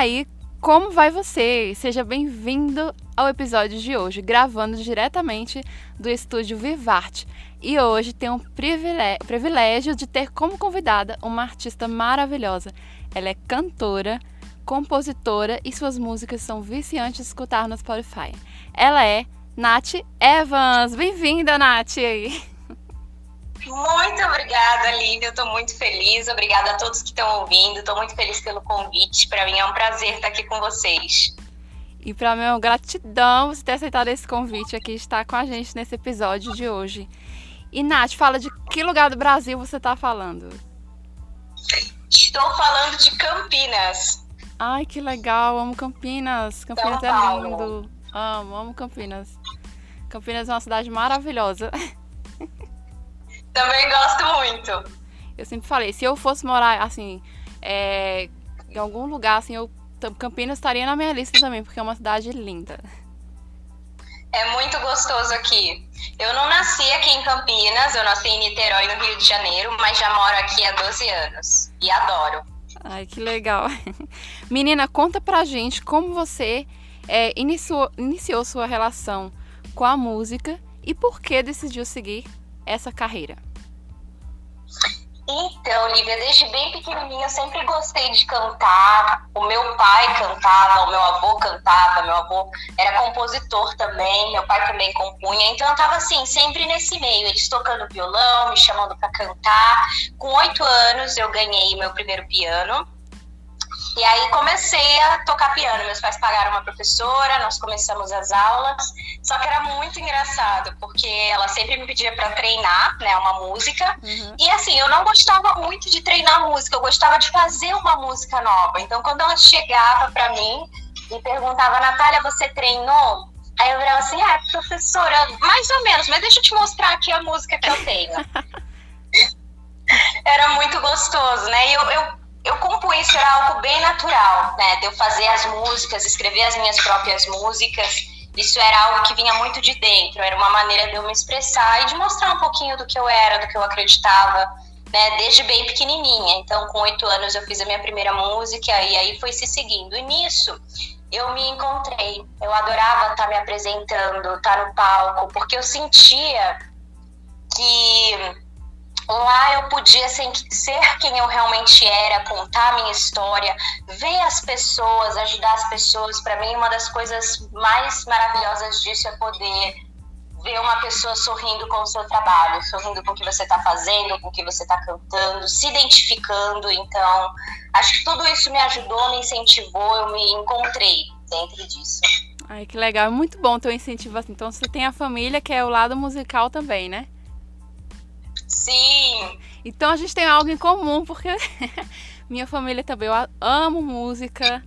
Aí, como vai você? Seja bem-vindo ao episódio de hoje, gravando diretamente do estúdio Vivarte. E hoje tenho um privilégio de ter como convidada uma artista maravilhosa. Ela é cantora, compositora e suas músicas são viciantes de escutar no Spotify. Ela é Nath Evans. Bem-vinda, Nath! Muito obrigada, Aline. Eu estou muito feliz. Obrigada a todos que estão ouvindo. Estou muito feliz pelo convite. Para mim é um prazer estar aqui com vocês. E para mim é uma gratidão você ter aceitado esse convite aqui, estar com a gente nesse episódio de hoje. E Nath, fala de que lugar do Brasil você está falando? Estou falando de Campinas. Ai, que legal, amo Campinas. Campinas é lindo. Amo, amo Campinas. Campinas é uma cidade maravilhosa. Também gosto muito. Eu sempre falei, se eu fosse morar assim, é, em algum lugar assim, eu Campinas estaria na minha lista também, porque é uma cidade linda. É muito gostoso aqui. Eu não nasci aqui em Campinas, eu nasci em Niterói, no Rio de Janeiro, mas já moro aqui há 12 anos e adoro. Ai, que legal. Menina, conta pra gente como você é, iniciou, iniciou sua relação com a música e por que decidiu seguir essa carreira. Então, Lívia, desde bem pequenininha eu sempre gostei de cantar. O meu pai cantava, o meu avô cantava, meu avô era compositor também, meu pai também compunha. Então eu tava assim, sempre nesse meio, eles tocando violão, me chamando para cantar. Com oito anos eu ganhei meu primeiro piano. E aí comecei a tocar piano. Meus pais pagaram uma professora, nós começamos as aulas. Só que era muito engraçado, porque ela sempre me pedia para treinar, né, uma música. Uhum. E assim, eu não gostava muito de treinar música, eu gostava de fazer uma música nova. Então, quando ela chegava para mim e perguntava, Natália, você treinou? Aí eu virava assim, ah, professora, mais ou menos, mas deixa eu te mostrar aqui a música que eu tenho. era muito gostoso, né? E eu, eu eu compus isso era algo bem natural, né? De eu fazer as músicas, escrever as minhas próprias músicas. Isso era algo que vinha muito de dentro, era uma maneira de eu me expressar e de mostrar um pouquinho do que eu era, do que eu acreditava, né? Desde bem pequenininha. Então, com oito anos, eu fiz a minha primeira música e aí foi se seguindo. E nisso, eu me encontrei. Eu adorava estar me apresentando, estar no palco, porque eu sentia que Lá eu podia ser, quem eu realmente era, contar minha história, ver as pessoas, ajudar as pessoas. Para mim, uma das coisas mais maravilhosas disso é poder ver uma pessoa sorrindo com o seu trabalho, sorrindo com o que você está fazendo, com o que você está cantando, se identificando. Então, acho que tudo isso me ajudou, me incentivou, eu me encontrei dentro disso. Ai, que legal. É muito bom ter um incentivo assim. Então, você tem a família, que é o lado musical também, né? Sim. Então a gente tem algo em comum, porque minha família também, eu amo música.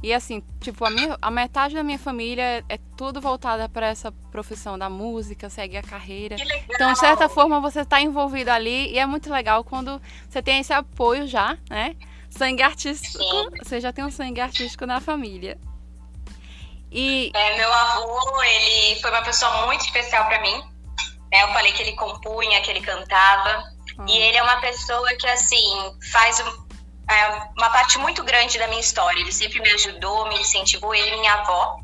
E assim, tipo, a, minha, a metade da minha família é tudo voltada para essa profissão da música, segue a carreira. Então, de certa forma, você está envolvido ali e é muito legal quando você tem esse apoio já, né? Sangue artístico. Sim. Você já tem um sangue artístico na família. E... É, meu avô, ele foi uma pessoa muito especial para mim. Né? Eu falei que ele compunha, que ele cantava. Uhum. E ele é uma pessoa que, assim, faz é, uma parte muito grande da minha história. Ele sempre me ajudou, me incentivou, ele e minha avó.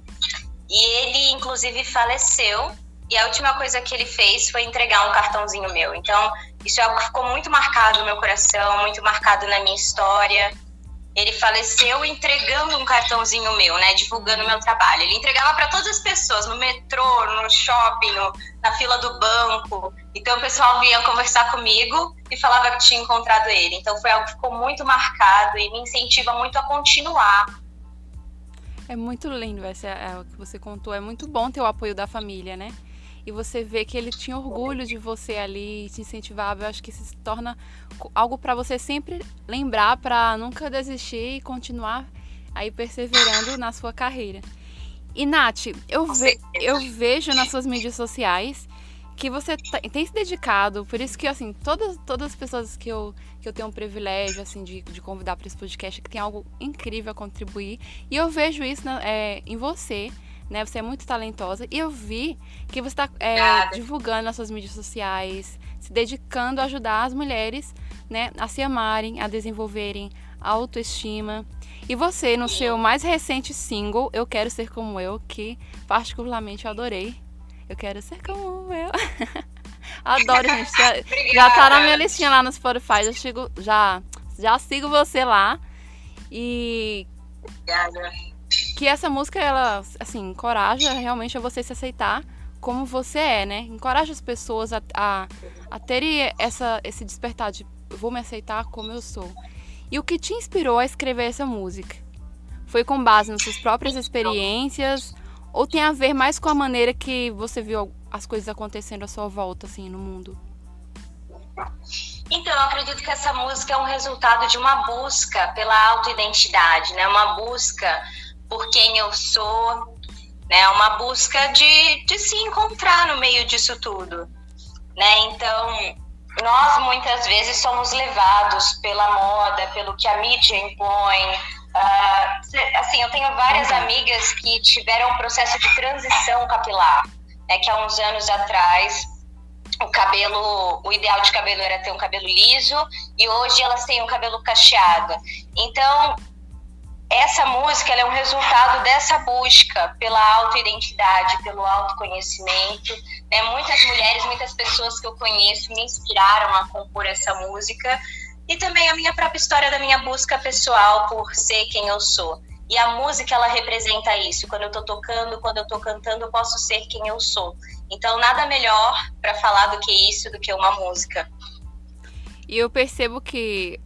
E ele, inclusive, faleceu. E a última coisa que ele fez foi entregar um cartãozinho meu. Então, isso é algo que ficou muito marcado no meu coração, muito marcado na minha história ele faleceu entregando um cartãozinho meu, né, divulgando meu trabalho. Ele entregava para todas as pessoas, no metrô, no shopping, no, na fila do banco. Então o pessoal vinha conversar comigo e falava que tinha encontrado ele. Então foi algo que ficou muito marcado e me incentiva muito a continuar. É muito lindo essa é, o que você contou. É muito bom ter o apoio da família, né? e você vê que ele tinha orgulho de você ali, te incentivava, eu acho que isso se torna algo para você sempre lembrar para nunca desistir e continuar aí perseverando na sua carreira. E Nath, eu, ve eu vejo nas suas mídias sociais que você tem se dedicado, por isso que assim, todas, todas as pessoas que eu, que eu tenho o privilégio assim de, de convidar para esse podcast que tem algo incrível a contribuir, e eu vejo isso é, em você né? Você é muito talentosa. E eu vi que você está é, divulgando nas suas mídias sociais, se dedicando a ajudar as mulheres, né? A se amarem, a desenvolverem a autoestima. E você, no seu mais recente single, Eu Quero Ser Como Eu, que particularmente eu adorei. Eu quero ser como eu. Adoro, gente. Já, já tá na minha listinha lá no Spotify. Já, sigo, já, já sigo você lá. E. Obrigada. Que essa música, ela, assim, encoraja realmente a você se aceitar como você é, né? Encoraja as pessoas a, a, a terem essa, esse despertar de vou me aceitar como eu sou. E o que te inspirou a escrever essa música? Foi com base nas suas próprias experiências ou tem a ver mais com a maneira que você viu as coisas acontecendo à sua volta, assim, no mundo? Então, eu acredito que essa música é um resultado de uma busca pela autoidentidade, né? Uma busca por quem eu sou, né? Uma busca de, de se encontrar no meio disso tudo, né? Então, nós muitas vezes somos levados pela moda, pelo que a mídia impõe. Uh, assim, eu tenho várias uhum. amigas que tiveram um processo de transição capilar, né, que há uns anos atrás o cabelo, o ideal de cabelo era ter um cabelo liso e hoje elas têm um cabelo cacheado. Então, essa música é um resultado dessa busca pela autoidentidade, pelo autoconhecimento. Né? Muitas mulheres, muitas pessoas que eu conheço me inspiraram a compor essa música e também a minha própria história da minha busca pessoal por ser quem eu sou. E a música ela representa isso. Quando eu estou tocando, quando eu estou cantando, eu posso ser quem eu sou. Então nada melhor para falar do que isso, do que uma música. E eu percebo que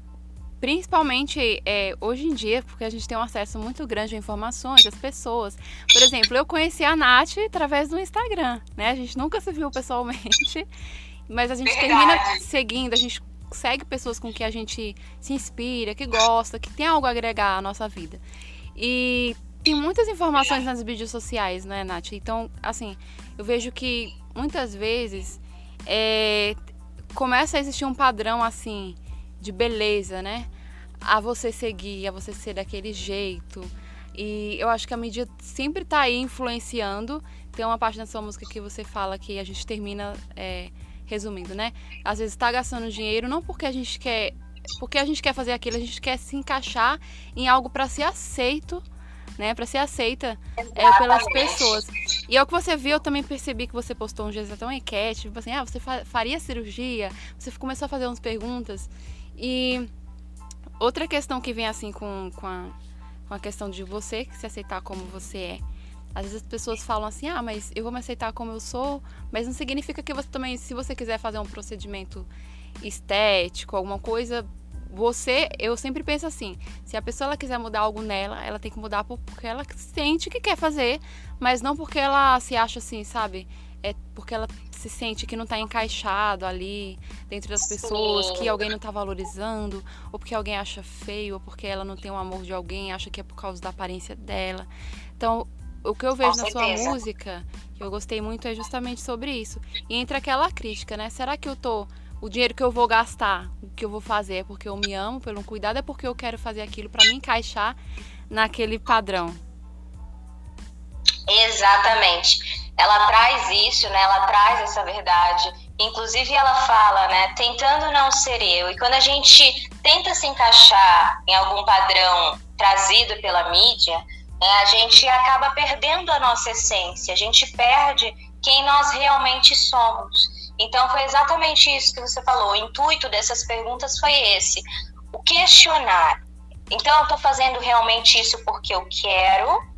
Principalmente é, hoje em dia, porque a gente tem um acesso muito grande a informações, às pessoas. Por exemplo, eu conheci a Nath através do Instagram, né? A gente nunca se viu pessoalmente, mas a gente Verdade. termina seguindo, a gente segue pessoas com que a gente se inspira, que gosta, que tem algo a agregar à nossa vida. E tem muitas informações nas mídias sociais, né, Nath? Então, assim, eu vejo que muitas vezes é, começa a existir um padrão, assim, de beleza, né? A você seguir, a você ser daquele jeito. E eu acho que a mídia sempre tá aí influenciando. Tem uma parte da sua música que você fala que a gente termina é, resumindo, né? Às vezes está gastando dinheiro não porque a gente quer, porque a gente quer fazer aquilo, a gente quer se encaixar em algo para ser aceito, né? Para ser aceita é, pelas pessoas. E é o que você viu, eu também percebi que você postou um dia até uma enquete, tipo assim, ah, você faria cirurgia? Você começou a fazer umas perguntas. E outra questão que vem assim com, com, a, com a questão de você se aceitar como você é. Às vezes as pessoas falam assim, ah, mas eu vou me aceitar como eu sou, mas não significa que você também, se você quiser fazer um procedimento estético, alguma coisa, você, eu sempre penso assim, se a pessoa ela quiser mudar algo nela, ela tem que mudar porque ela sente que quer fazer, mas não porque ela se acha assim, sabe? É porque ela se sente que não está encaixado ali dentro das pessoas, Sim. que alguém não está valorizando, ou porque alguém acha feio, ou porque ela não tem o amor de alguém, acha que é por causa da aparência dela. Então, o que eu vejo Com na certeza. sua música, que eu gostei muito, é justamente sobre isso. E entra aquela crítica, né? Será que eu tô. O dinheiro que eu vou gastar, o que eu vou fazer é porque eu me amo, pelo cuidado, é porque eu quero fazer aquilo para me encaixar naquele padrão. Exatamente ela traz isso, né? Ela traz essa verdade. Inclusive ela fala, né? Tentando não ser eu. E quando a gente tenta se encaixar em algum padrão trazido pela mídia, né, a gente acaba perdendo a nossa essência. A gente perde quem nós realmente somos. Então foi exatamente isso que você falou. O intuito dessas perguntas foi esse: o questionar. Então eu estou fazendo realmente isso porque eu quero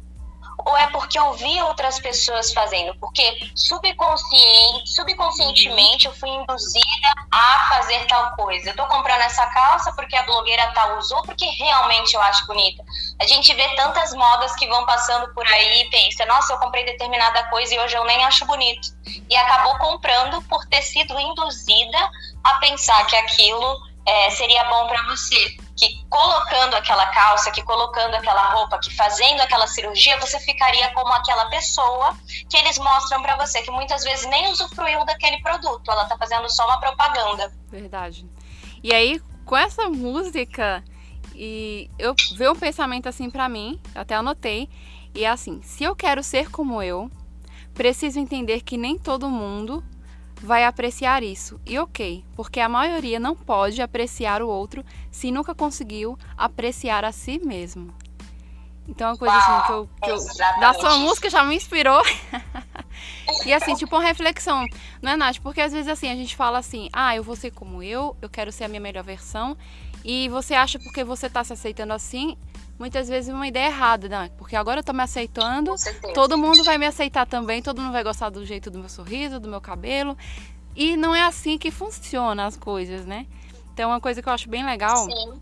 ou é porque eu vi outras pessoas fazendo? Porque subconsciente, subconscientemente eu fui induzida a fazer tal coisa. Eu tô comprando essa calça porque a blogueira tal usou, porque realmente eu acho bonita. A gente vê tantas modas que vão passando por aí e pensa, nossa, eu comprei determinada coisa e hoje eu nem acho bonito. E acabou comprando por ter sido induzida a pensar que aquilo é, seria bom para você que colocando aquela calça, que colocando aquela roupa, que fazendo aquela cirurgia, você ficaria como aquela pessoa que eles mostram para você, que muitas vezes nem usufruiu daquele produto, ela tá fazendo só uma propaganda. Verdade. E aí, com essa música, e eu veio um pensamento assim para mim, até anotei, e é assim: se eu quero ser como eu, preciso entender que nem todo mundo vai apreciar isso. E ok, porque a maioria não pode apreciar o outro se nunca conseguiu apreciar a si mesmo. Então, é uma coisa assim que eu. Que eu da sua música já me inspirou. e assim, tipo, uma reflexão, não é, Nath? Porque às vezes assim, a gente fala assim, ah, eu vou ser como eu, eu quero ser a minha melhor versão. E você acha porque você tá se aceitando assim, muitas vezes uma ideia errada, né? Porque agora eu tô me aceitando, todo mundo vai me aceitar também, todo mundo vai gostar do jeito do meu sorriso, do meu cabelo. E não é assim que funciona as coisas, né? Então, uma coisa que eu acho bem legal, Sim.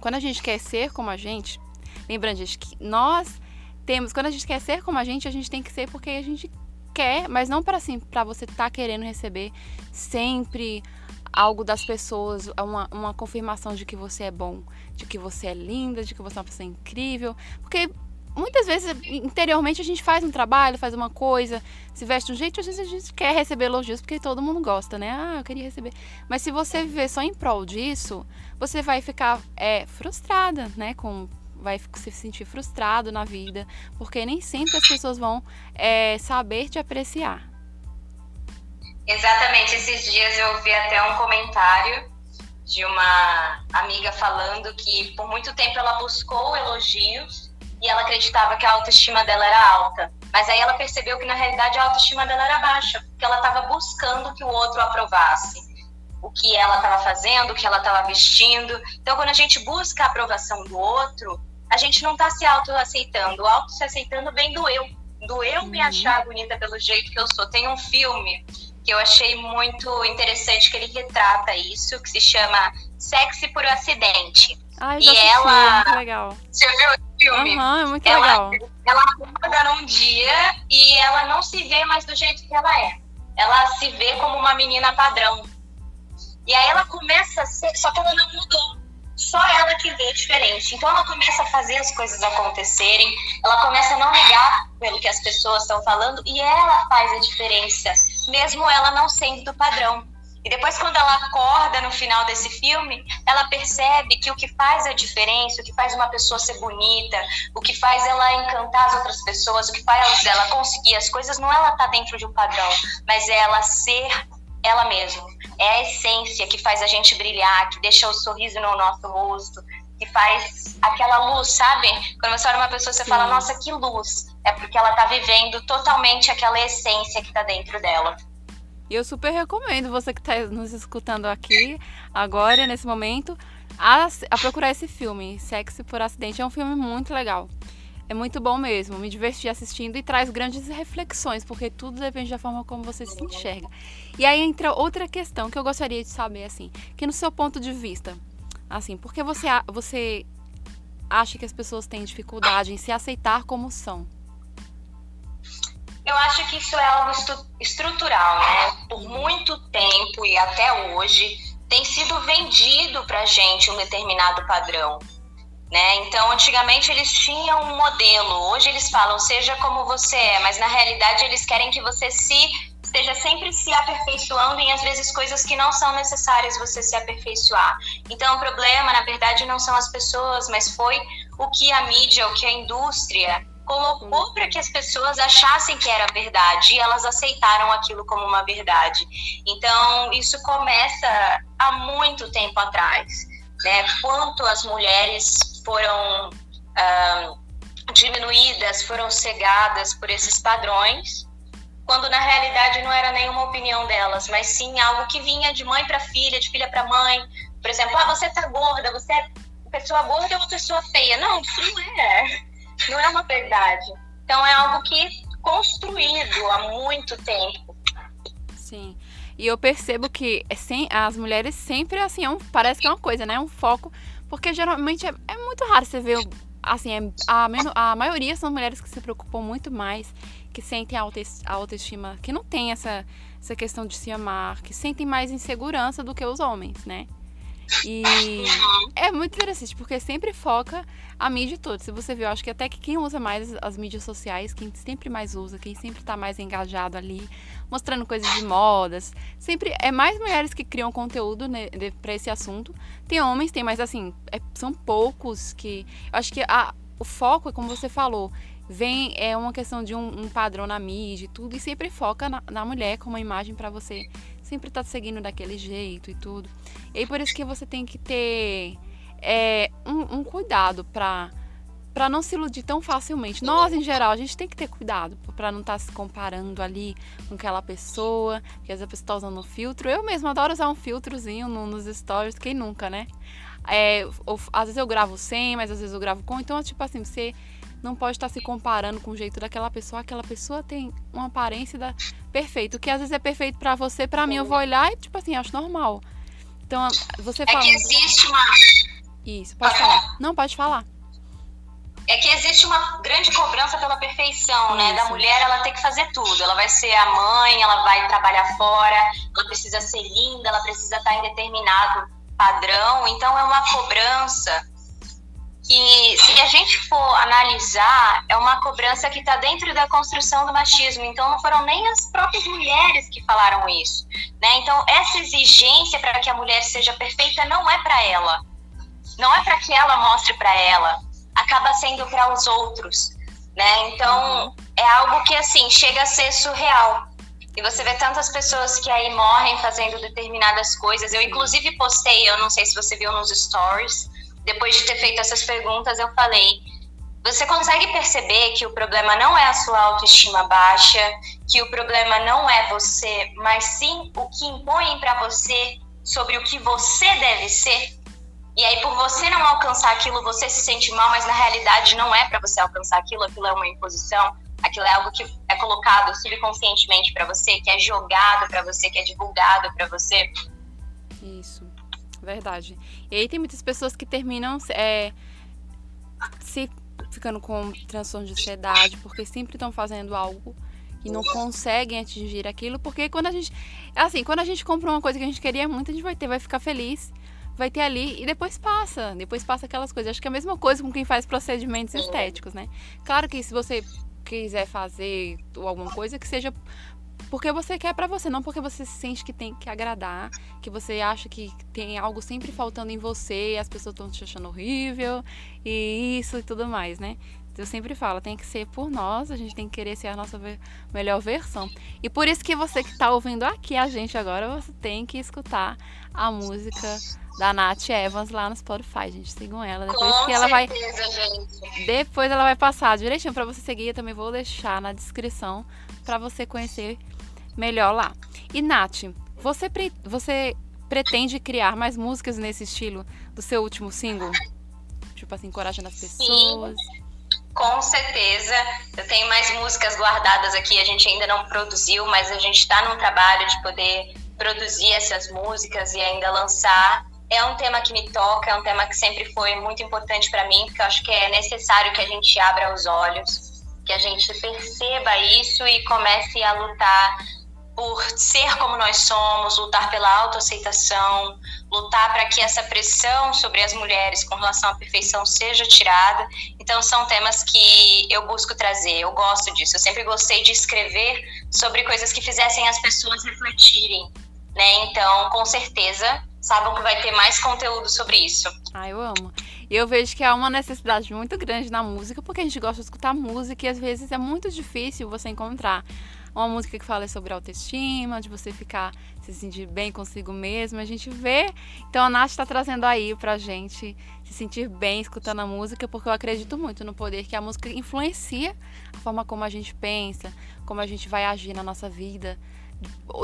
quando a gente quer ser como a gente, lembrando, gente, que nós temos, quando a gente quer ser como a gente, a gente tem que ser porque a gente quer, mas não para assim, para você estar tá querendo receber sempre algo das pessoas, uma, uma confirmação de que você é bom, de que você é linda, de que você é uma pessoa incrível. Porque muitas vezes, interiormente, a gente faz um trabalho, faz uma coisa, se veste de um jeito, às vezes a gente quer receber elogios, porque todo mundo gosta, né? Ah, eu queria receber. Mas se você viver só em prol disso, você vai ficar é, frustrada, né? Com, vai se sentir frustrado na vida, porque nem sempre as pessoas vão é, saber te apreciar. Exatamente. Esses dias eu vi até um comentário de uma amiga falando que por muito tempo ela buscou elogios e ela acreditava que a autoestima dela era alta. Mas aí ela percebeu que na realidade a autoestima dela era baixa, porque ela estava buscando que o outro aprovasse o que ela estava fazendo, o que ela estava vestindo. Então, quando a gente busca a aprovação do outro, a gente não está se auto-aceitando. O auto se aceitando vem do eu, do eu me uhum. achar bonita pelo jeito que eu sou. Tem um filme que eu achei muito interessante que ele retrata isso, que se chama Sexy por Acidente. Ai, e ela. É muito legal. Você viu o filme? Uhum, é muito ela, legal. Ela acorda num dia e ela não se vê mais do jeito que ela é. Ela se vê como uma menina padrão. E aí ela começa a ser. Só que ela não mudou. Só ela que vê diferente. Então ela começa a fazer as coisas acontecerem, ela começa a não ligar pelo que as pessoas estão falando e ela faz a diferença mesmo ela não sendo do padrão. E depois, quando ela acorda no final desse filme, ela percebe que o que faz a diferença, o que faz uma pessoa ser bonita, o que faz ela encantar as outras pessoas, o que faz ela conseguir as coisas, não é ela estar tá dentro de um padrão, mas é ela ser ela mesma. É a essência que faz a gente brilhar, que deixa o sorriso no nosso rosto, que faz aquela luz, sabe? Quando você olha uma pessoa, você Sim. fala, nossa, que luz. É porque ela tá vivendo totalmente aquela essência que tá dentro dela. E eu super recomendo você que está nos escutando aqui, agora, nesse momento, a, a, procurar esse filme, Sexy por Acidente. É um filme muito legal. É muito bom mesmo, me diverti assistindo e traz grandes reflexões, porque tudo depende da forma como você se enxerga. E aí entra outra questão que eu gostaria de saber, assim, que no seu ponto de vista, Assim, porque você, você acha que as pessoas têm dificuldade em se aceitar como são? Eu acho que isso é algo estrutural, né? Por muito tempo e até hoje tem sido vendido para gente um determinado padrão, né? Então, antigamente eles tinham um modelo, hoje eles falam seja como você é, mas na realidade eles querem que você se esteja sempre se aperfeiçoando em às vezes coisas que não são necessárias você se aperfeiçoar. Então o problema, na verdade, não são as pessoas, mas foi o que a mídia, o que a indústria colocou para que as pessoas achassem que era verdade e elas aceitaram aquilo como uma verdade. Então isso começa há muito tempo atrás, né? Quanto as mulheres foram um, diminuídas, foram cegadas por esses padrões quando na realidade não era nenhuma opinião delas, mas sim algo que vinha de mãe para filha, de filha para mãe. Por exemplo, ah, você tá gorda, você é pessoa gorda ou uma pessoa feia. Não, isso não é. Não é uma verdade. Então é algo que construído há muito tempo. Sim. E eu percebo que é as mulheres sempre, assim, é um, parece que é uma coisa, né? Um foco. Porque geralmente é, é muito raro você ver, assim, é, a, a maioria são mulheres que se preocupam muito mais que sentem autoestima, que não tem essa, essa questão de se amar, que sentem mais insegurança do que os homens, né? E é muito interessante, porque sempre foca a mídia toda. Se você eu acho que até que quem usa mais as mídias sociais, quem sempre mais usa, quem sempre tá mais engajado ali, mostrando coisas de modas, sempre é mais mulheres que criam conteúdo né, para esse assunto. Tem homens, tem, mas assim, é, são poucos que. Eu acho que a, o foco é como você falou, vem é uma questão de um, um, padrão na mídia e tudo, e sempre foca na, na mulher como uma imagem para você sempre tá seguindo daquele jeito e tudo. E aí por isso que você tem que ter é, um, um cuidado para para não se iludir tão facilmente. Nós, em geral, a gente tem que ter cuidado para não estar tá se comparando ali com aquela pessoa, que às vezes a pessoa está usando um filtro. Eu mesma adoro usar um filtrozinho no, nos stories, quem nunca, né? É, ou, às vezes eu gravo sem, mas às vezes eu gravo com. Então, tipo assim, você não pode estar tá se comparando com o jeito daquela pessoa. Aquela pessoa tem uma aparência da... perfeita. O que às vezes é perfeito para você, para mim eu vou olhar e, tipo assim, acho normal. Então, você fala. É que existe uma. Isso, pode falar. Não, pode falar. É que existe uma grande cobrança pela perfeição, Isso. né? Da mulher, ela tem que fazer tudo. Ela vai ser a mãe, ela vai trabalhar fora, ela precisa ser linda, ela precisa estar em determinado padrão. Então, é uma cobrança que, se a gente for analisar, é uma cobrança que está dentro da construção do machismo. Então, não foram nem as próprias mulheres que falaram isso. Né? Então, essa exigência para que a mulher seja perfeita não é para ela. Não é para que ela mostre para ela. Acaba sendo para os outros. Né? Então, uhum. é algo que, assim, chega a ser surreal. E você vê tantas pessoas que aí morrem fazendo determinadas coisas. Eu, inclusive, postei, eu não sei se você viu nos stories, depois de ter feito essas perguntas, eu falei: você consegue perceber que o problema não é a sua autoestima baixa, que o problema não é você, mas sim o que impõem para você sobre o que você deve ser? E aí, por você não alcançar aquilo, você se sente mal, mas na realidade não é para você alcançar aquilo, aquilo é uma imposição, aquilo é algo que é colocado subconscientemente para você, que é jogado para você, que é divulgado para você. Isso, verdade. E aí tem muitas pessoas que terminam é, se ficando com transtorno de ansiedade porque sempre estão fazendo algo e não conseguem atingir aquilo, porque quando a gente assim, quando a gente compra uma coisa que a gente queria muito, a gente vai ter, vai ficar feliz, vai ter ali e depois passa, depois passa aquelas coisas. Acho que é a mesma coisa com quem faz procedimentos estéticos, né? Claro que se você quiser fazer alguma coisa que seja porque você quer para você, não porque você sente que tem que agradar, que você acha que tem algo sempre faltando em você e as pessoas estão te achando horrível e isso e tudo mais, né? Eu sempre falo, tem que ser por nós, a gente tem que querer ser a nossa melhor versão. E por isso que você que está ouvindo aqui a gente agora, você tem que escutar a música da Nath Evans lá no Spotify, gente. Sigam ela. Depois Com que ela certeza, vai. Gente. Depois ela vai passar direitinho para você seguir. Eu também vou deixar na descrição para você conhecer melhor lá. E Nath, você, pre você pretende criar mais músicas nesse estilo do seu último single? Tipo assim, encorajando as pessoas. Sim, com certeza. Eu tenho mais músicas guardadas aqui, a gente ainda não produziu, mas a gente está num trabalho de poder produzir essas músicas e ainda lançar. É um tema que me toca, é um tema que sempre foi muito importante para mim, porque eu acho que é necessário que a gente abra os olhos, que a gente perceba isso e comece a lutar por ser como nós somos, lutar pela autoaceitação, lutar para que essa pressão sobre as mulheres com relação à perfeição seja tirada. Então, são temas que eu busco trazer, eu gosto disso. Eu sempre gostei de escrever sobre coisas que fizessem as pessoas refletirem, né? Então, com certeza, sabem que vai ter mais conteúdo sobre isso. Ah, eu amo. E eu vejo que há uma necessidade muito grande na música, porque a gente gosta de escutar música e às vezes é muito difícil você encontrar uma música que fala sobre autoestima, de você ficar se sentir bem consigo mesmo. A gente vê. Então a Nath está trazendo aí pra gente se sentir bem escutando a música, porque eu acredito muito no poder que a música influencia a forma como a gente pensa, como a gente vai agir na nossa vida.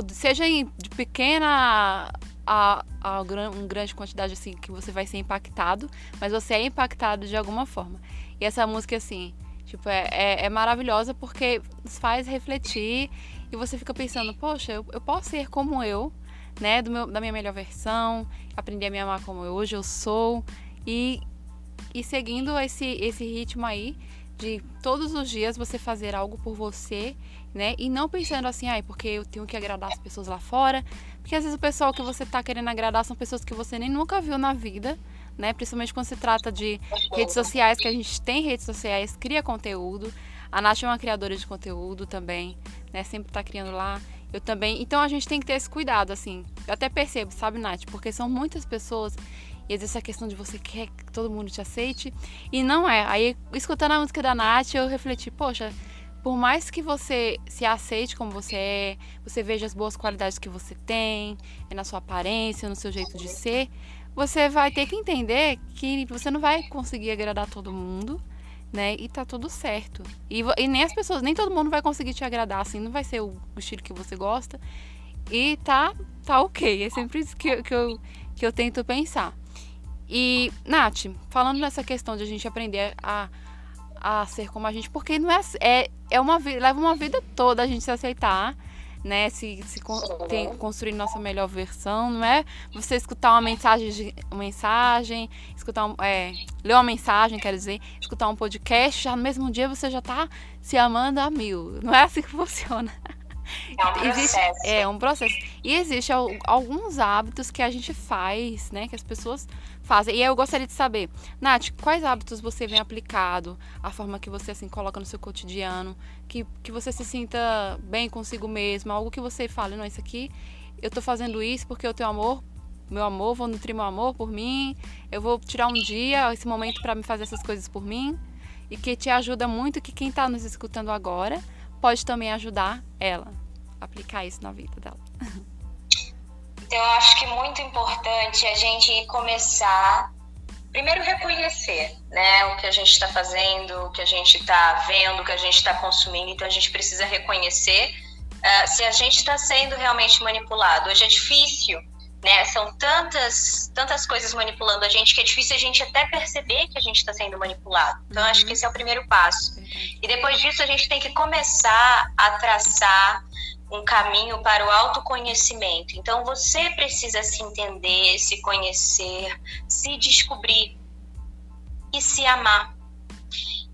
Seja de pequena a, a, uma grande quantidade assim que você vai ser impactado, mas você é impactado de alguma forma. E essa música assim, Tipo, é, é, é, maravilhosa porque nos faz refletir e você fica pensando, poxa, eu, eu posso ser como eu, né? Meu, da minha melhor versão, aprender a me amar como eu, hoje eu sou. E, e seguindo esse, esse ritmo aí de todos os dias você fazer algo por você, né? E não pensando assim, ai, porque eu tenho que agradar as pessoas lá fora. Porque às vezes o pessoal que você tá querendo agradar são pessoas que você nem nunca viu na vida né? Principalmente quando se trata de redes sociais, que a gente tem redes sociais, cria conteúdo. A Nath é uma criadora de conteúdo também, né? Sempre está criando lá. Eu também. Então a gente tem que ter esse cuidado, assim. Eu até percebo, sabe, Nath? Porque são muitas pessoas e vezes essa questão de você quer que todo mundo te aceite e não é. Aí, escutando a música da Nath, eu refleti, poxa, por mais que você se aceite como você é, você veja as boas qualidades que você tem, é na sua aparência, no seu jeito de ser, você vai ter que entender que você não vai conseguir agradar todo mundo, né? E tá tudo certo. E, e, nem as pessoas, nem todo mundo vai conseguir te agradar, assim, não vai ser o, o estilo que você gosta. E tá, tá ok. É sempre isso que, que, eu, que eu tento pensar. E, Nath, falando nessa questão de a gente aprender a, a ser como a gente, porque não é, é, é uma leva uma vida toda a gente se aceitar né? Se, se tem, construir nossa melhor versão, não é você escutar uma mensagem, uma mensagem, escutar um, é, ler uma mensagem, quer dizer, escutar um podcast, já no mesmo dia você já está se amando a mil. Não é assim que funciona. É um existe, processo. É um processo. E existe alguns hábitos que a gente faz, né? Que as pessoas fazem. E eu gostaria de saber, Nath, quais hábitos você vem aplicado, a forma que você assim coloca no seu cotidiano, que, que você se sinta bem consigo mesma, algo que você fale, não, isso aqui, eu tô fazendo isso porque eu tenho amor, meu amor, vou nutrir meu amor por mim, eu vou tirar um dia, esse momento para me fazer essas coisas por mim, e que te ajuda muito, que quem está nos escutando agora pode também ajudar ela aplicar isso na vida dela. Então, eu acho que muito importante a gente começar primeiro reconhecer, né, o que a gente está fazendo, o que a gente está vendo, o que a gente está consumindo. Então, a gente precisa reconhecer uh, se a gente está sendo realmente manipulado. Hoje é difícil, né? São tantas, tantas coisas manipulando a gente que é difícil a gente até perceber que a gente está sendo manipulado. Então, uhum. acho que esse é o primeiro passo. E depois disso, a gente tem que começar a traçar um caminho para o autoconhecimento. Então você precisa se entender, se conhecer, se descobrir e se amar.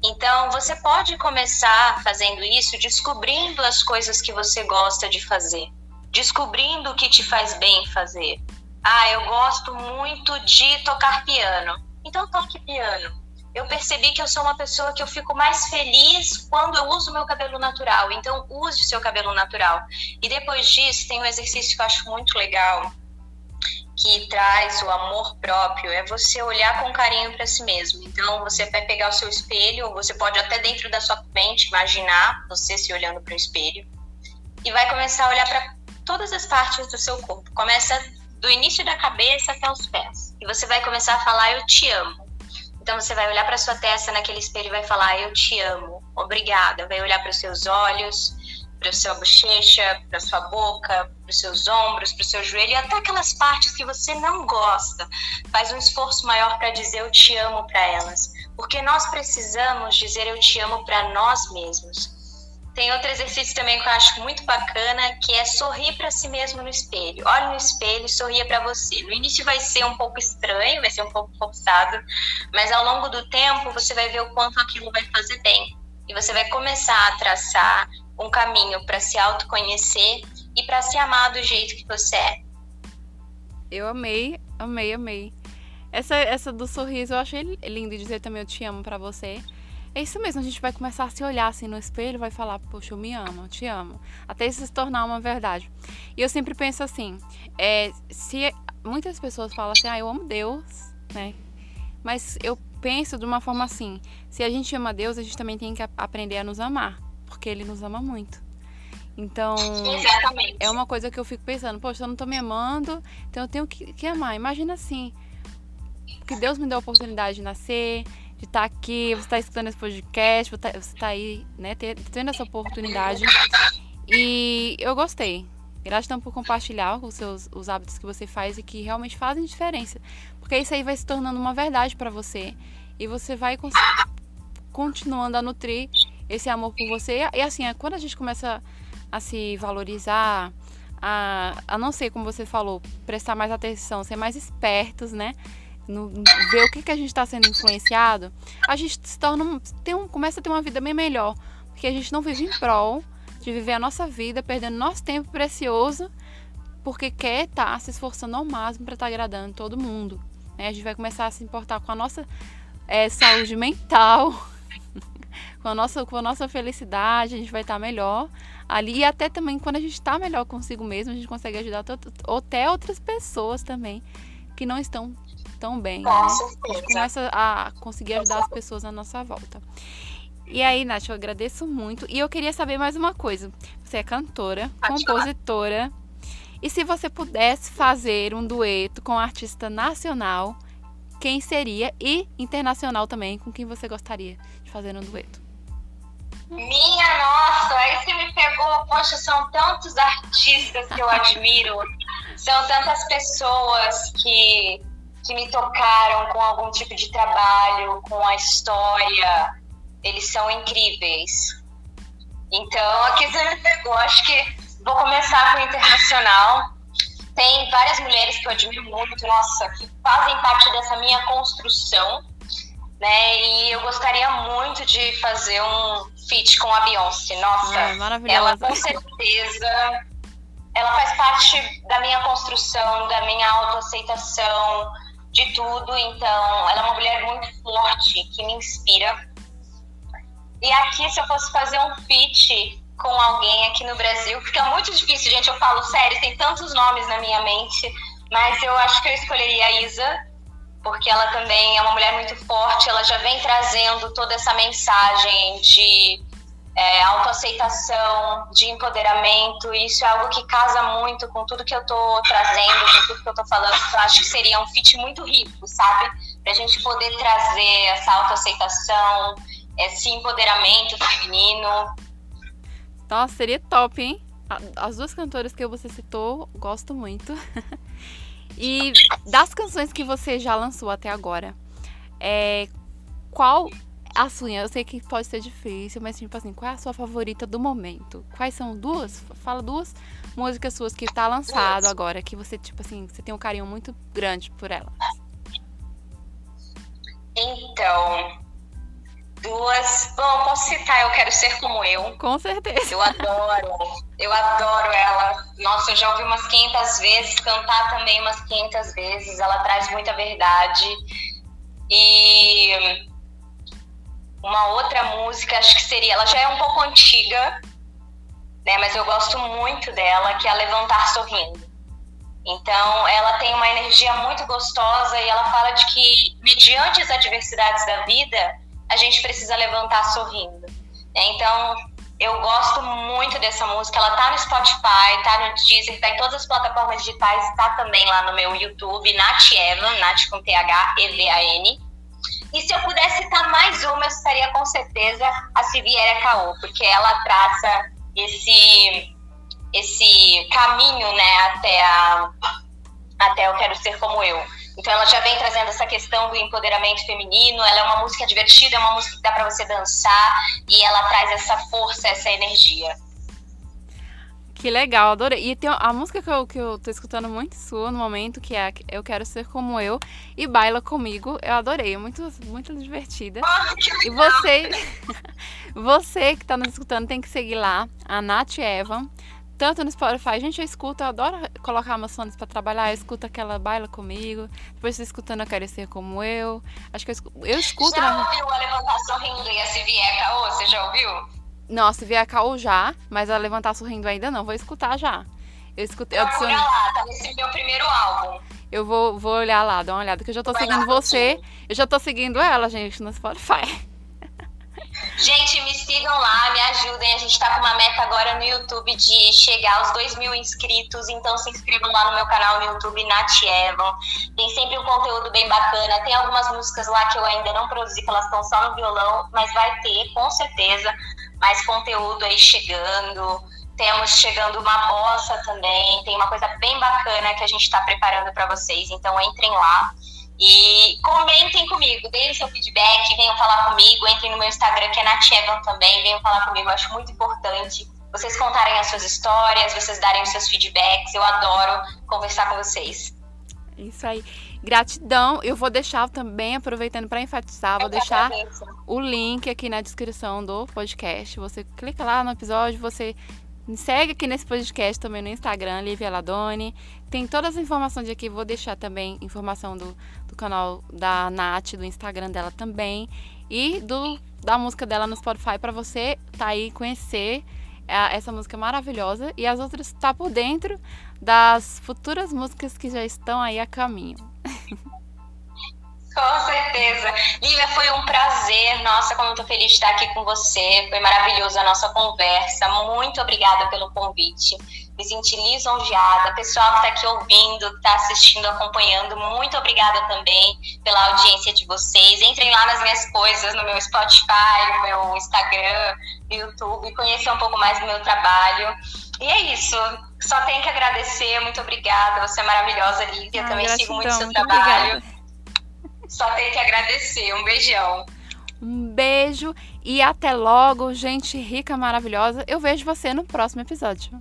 Então você pode começar fazendo isso, descobrindo as coisas que você gosta de fazer, descobrindo o que te faz bem fazer. Ah, eu gosto muito de tocar piano. Então toque piano eu percebi que eu sou uma pessoa que eu fico mais feliz quando eu uso meu cabelo natural. Então, use o seu cabelo natural. E depois disso, tem um exercício que eu acho muito legal, que traz o amor próprio, é você olhar com carinho para si mesmo. Então, você vai pegar o seu espelho, você pode até dentro da sua mente imaginar você se olhando para o espelho, e vai começar a olhar para todas as partes do seu corpo. Começa do início da cabeça até os pés. E você vai começar a falar: Eu te amo. Então você vai olhar para sua testa naquele espelho e vai falar: Eu te amo, obrigada. Vai olhar para os seus olhos, para sua bochecha, para sua boca, para os seus ombros, para o seu joelho e até aquelas partes que você não gosta. Faz um esforço maior para dizer eu te amo para elas, porque nós precisamos dizer eu te amo para nós mesmos. Tem outro exercício também que eu acho muito bacana, que é sorrir para si mesmo no espelho. Olhe no espelho e sorria para você. No início vai ser um pouco estranho, vai ser um pouco forçado, mas ao longo do tempo você vai ver o quanto aquilo vai fazer bem. E você vai começar a traçar um caminho para se autoconhecer e para se amar do jeito que você é. Eu amei, amei, amei. Essa, essa do sorriso eu achei lindo dizer também eu te amo para você. É isso mesmo, a gente vai começar a se olhar assim no espelho vai falar, poxa, eu me amo, eu te amo. Até isso se tornar uma verdade. E eu sempre penso assim, é, se muitas pessoas falam assim, ah, eu amo Deus, né? Mas eu penso de uma forma assim, se a gente ama Deus, a gente também tem que aprender a nos amar, porque Ele nos ama muito. Então, Exatamente. é uma coisa que eu fico pensando, poxa, eu não tô me amando, então eu tenho que, que amar. Imagina assim, que Deus me deu a oportunidade de nascer, de estar tá aqui, você está escutando esse podcast, você está aí, né, tendo essa oportunidade. E eu gostei. Gratidão por compartilhar os seus os hábitos que você faz e que realmente fazem diferença. Porque isso aí vai se tornando uma verdade para você. E você vai continuando a nutrir esse amor por você. E assim, é quando a gente começa a se valorizar, a, a não ser, como você falou, prestar mais atenção, ser mais espertos, né? No, ver o que, que a gente está sendo influenciado, a gente se torna tem um, começa a ter uma vida bem melhor. Porque a gente não vive em prol de viver a nossa vida, perdendo nosso tempo precioso, porque quer estar tá se esforçando ao máximo para estar tá agradando todo mundo. Né? A gente vai começar a se importar com a nossa é, saúde mental, com a, nossa, com a nossa felicidade, a gente vai estar tá melhor ali. E até também quando a gente está melhor consigo mesmo, a gente consegue ajudar até outras pessoas também que não estão tão bem. Com né? certeza. A gente começa a conseguir ajudar as pessoas à nossa volta. E aí, Nath, eu agradeço muito. E eu queria saber mais uma coisa. Você é cantora, Pode compositora. Falar. E se você pudesse fazer um dueto com um artista nacional, quem seria e internacional também, com quem você gostaria de fazer um dueto. Minha nossa, aí você me pegou. Poxa, são tantos artistas que eu admiro, são tantas pessoas que, que me tocaram com algum tipo de trabalho, com a história. Eles são incríveis. Então, aqui você me pegou. Acho que vou começar com o internacional. Tem várias mulheres que eu admiro muito, nossa, que fazem parte dessa minha construção, né? E eu gostaria muito de fazer um feat com a Beyoncé. Nossa, é, ela com certeza, ela faz parte da minha construção, da minha autoaceitação, de tudo. Então, ela é uma mulher muito forte, que me inspira. E aqui, se eu fosse fazer um feat com alguém aqui no Brasil, fica muito difícil, gente. Eu falo sério, tem tantos nomes na minha mente, mas eu acho que eu escolheria a Isa, porque ela também é uma mulher muito forte, ela já vem trazendo toda essa mensagem de é, autoaceitação, de empoderamento, isso é algo que casa muito com tudo que eu tô trazendo, com tudo que eu tô falando. Eu acho que seria um fit muito rico, sabe? Pra gente poder trazer essa autoaceitação, esse empoderamento feminino nossa, seria top, hein? As duas cantoras que você citou, gosto muito. e das canções que você já lançou até agora, é, qual a sua? Eu sei que pode ser difícil, mas tipo assim, qual é a sua favorita do momento? Quais são duas? Fala duas músicas suas que tá lançado agora, que você, tipo assim, você tem um carinho muito grande por elas. Então, Duas. Bom, posso citar Eu Quero Ser Como Eu. Com certeza. Eu adoro. Eu adoro ela. Nossa, eu já ouvi umas 500 vezes, cantar também umas 500 vezes. Ela traz muita verdade. E uma outra música, acho que seria. Ela já é um pouco antiga, né? Mas eu gosto muito dela, que é Levantar Sorrindo. Então, ela tem uma energia muito gostosa e ela fala de que, mediante as adversidades da vida, a gente precisa levantar sorrindo. Né? Então, eu gosto muito dessa música. Ela tá no Spotify, tá no Deezer, tá em todas as plataformas digitais, tá também lá no meu YouTube, Nath Evan, Nath com T-H-E-V-A-N. E se eu pudesse citar mais uma, eu estaria com certeza a Siviera Caô, porque ela traça esse, esse caminho, né, até a, até eu quero ser como eu. Então ela já vem trazendo essa questão do empoderamento feminino. Ela é uma música divertida, é uma música que dá para você dançar e ela traz essa força, essa energia. Que legal, adorei. E tem a música que eu, que eu tô escutando muito sua no momento, que é Eu Quero Ser Como Eu, e Baila Comigo. Eu adorei, é muito, muito divertida. Oh, e você, você que tá nos escutando, tem que seguir lá, a Nath Evan tanto no Spotify. Gente, eu escuto, eu adoro colocar meus fones pra trabalhar. Eu escuto aquela baila comigo. Depois tô escutando a Carecer Como Eu. Acho que eu escuto. Eu escuto já na... ouviu a Levantar Sorrindo e a Se Vier Caô? Você já ouviu? Não, Se Vier Caô já, mas a Levantar Sorrindo ainda não. Vou escutar já. Eu escutei. Então, olha lá, tá nesse meu primeiro álbum. Eu vou, vou olhar lá, dar uma olhada, que eu já tô Vai seguindo você. Eu já tô seguindo ela, gente, no Spotify. Gente, me sigam lá, me ajudem. A gente tá com uma meta agora no YouTube de chegar aos 2 mil inscritos. Então se inscrevam lá no meu canal no YouTube, Nath Evan. Tem sempre um conteúdo bem bacana. Tem algumas músicas lá que eu ainda não produzi, que elas estão só no violão, mas vai ter, com certeza, mais conteúdo aí chegando. Temos chegando uma bossa também. Tem uma coisa bem bacana que a gente está preparando para vocês. Então entrem lá. E comentem comigo, deem seu feedback, venham falar comigo, entrem no meu Instagram, que é Natievan também, venham falar comigo, acho muito importante vocês contarem as suas histórias, vocês darem os seus feedbacks, eu adoro conversar com vocês. Isso aí. Gratidão. Eu vou deixar também, aproveitando para enfatizar, vou deixar o link aqui na descrição do podcast. Você clica lá no episódio, você me segue aqui nesse podcast também no Instagram, Lívia Ladoni. Tem todas as informações aqui, vou deixar também informação do, do canal da Nath, do Instagram dela também. E do, da música dela no Spotify para você tá aí conhecer a, essa música maravilhosa. E as outras tá por dentro das futuras músicas que já estão aí a caminho. Com certeza. Lívia, foi um prazer. Nossa, como eu tô feliz de estar aqui com você. Foi maravilhosa a nossa conversa. Muito obrigada pelo convite. me senti lisonjeada. Pessoal que está aqui ouvindo, está assistindo, acompanhando, muito obrigada também pela audiência de vocês. Entrem lá nas minhas coisas, no meu Spotify, no meu Instagram, no YouTube, conhecer um pouco mais do meu trabalho. E é isso. Só tenho que agradecer. Muito obrigada. Você é maravilhosa, Lívia. Ah, também gratidão, sigo muito seu muito trabalho. obrigada. Só tenho que agradecer. Um beijão. Um beijo e até logo, gente rica, maravilhosa. Eu vejo você no próximo episódio.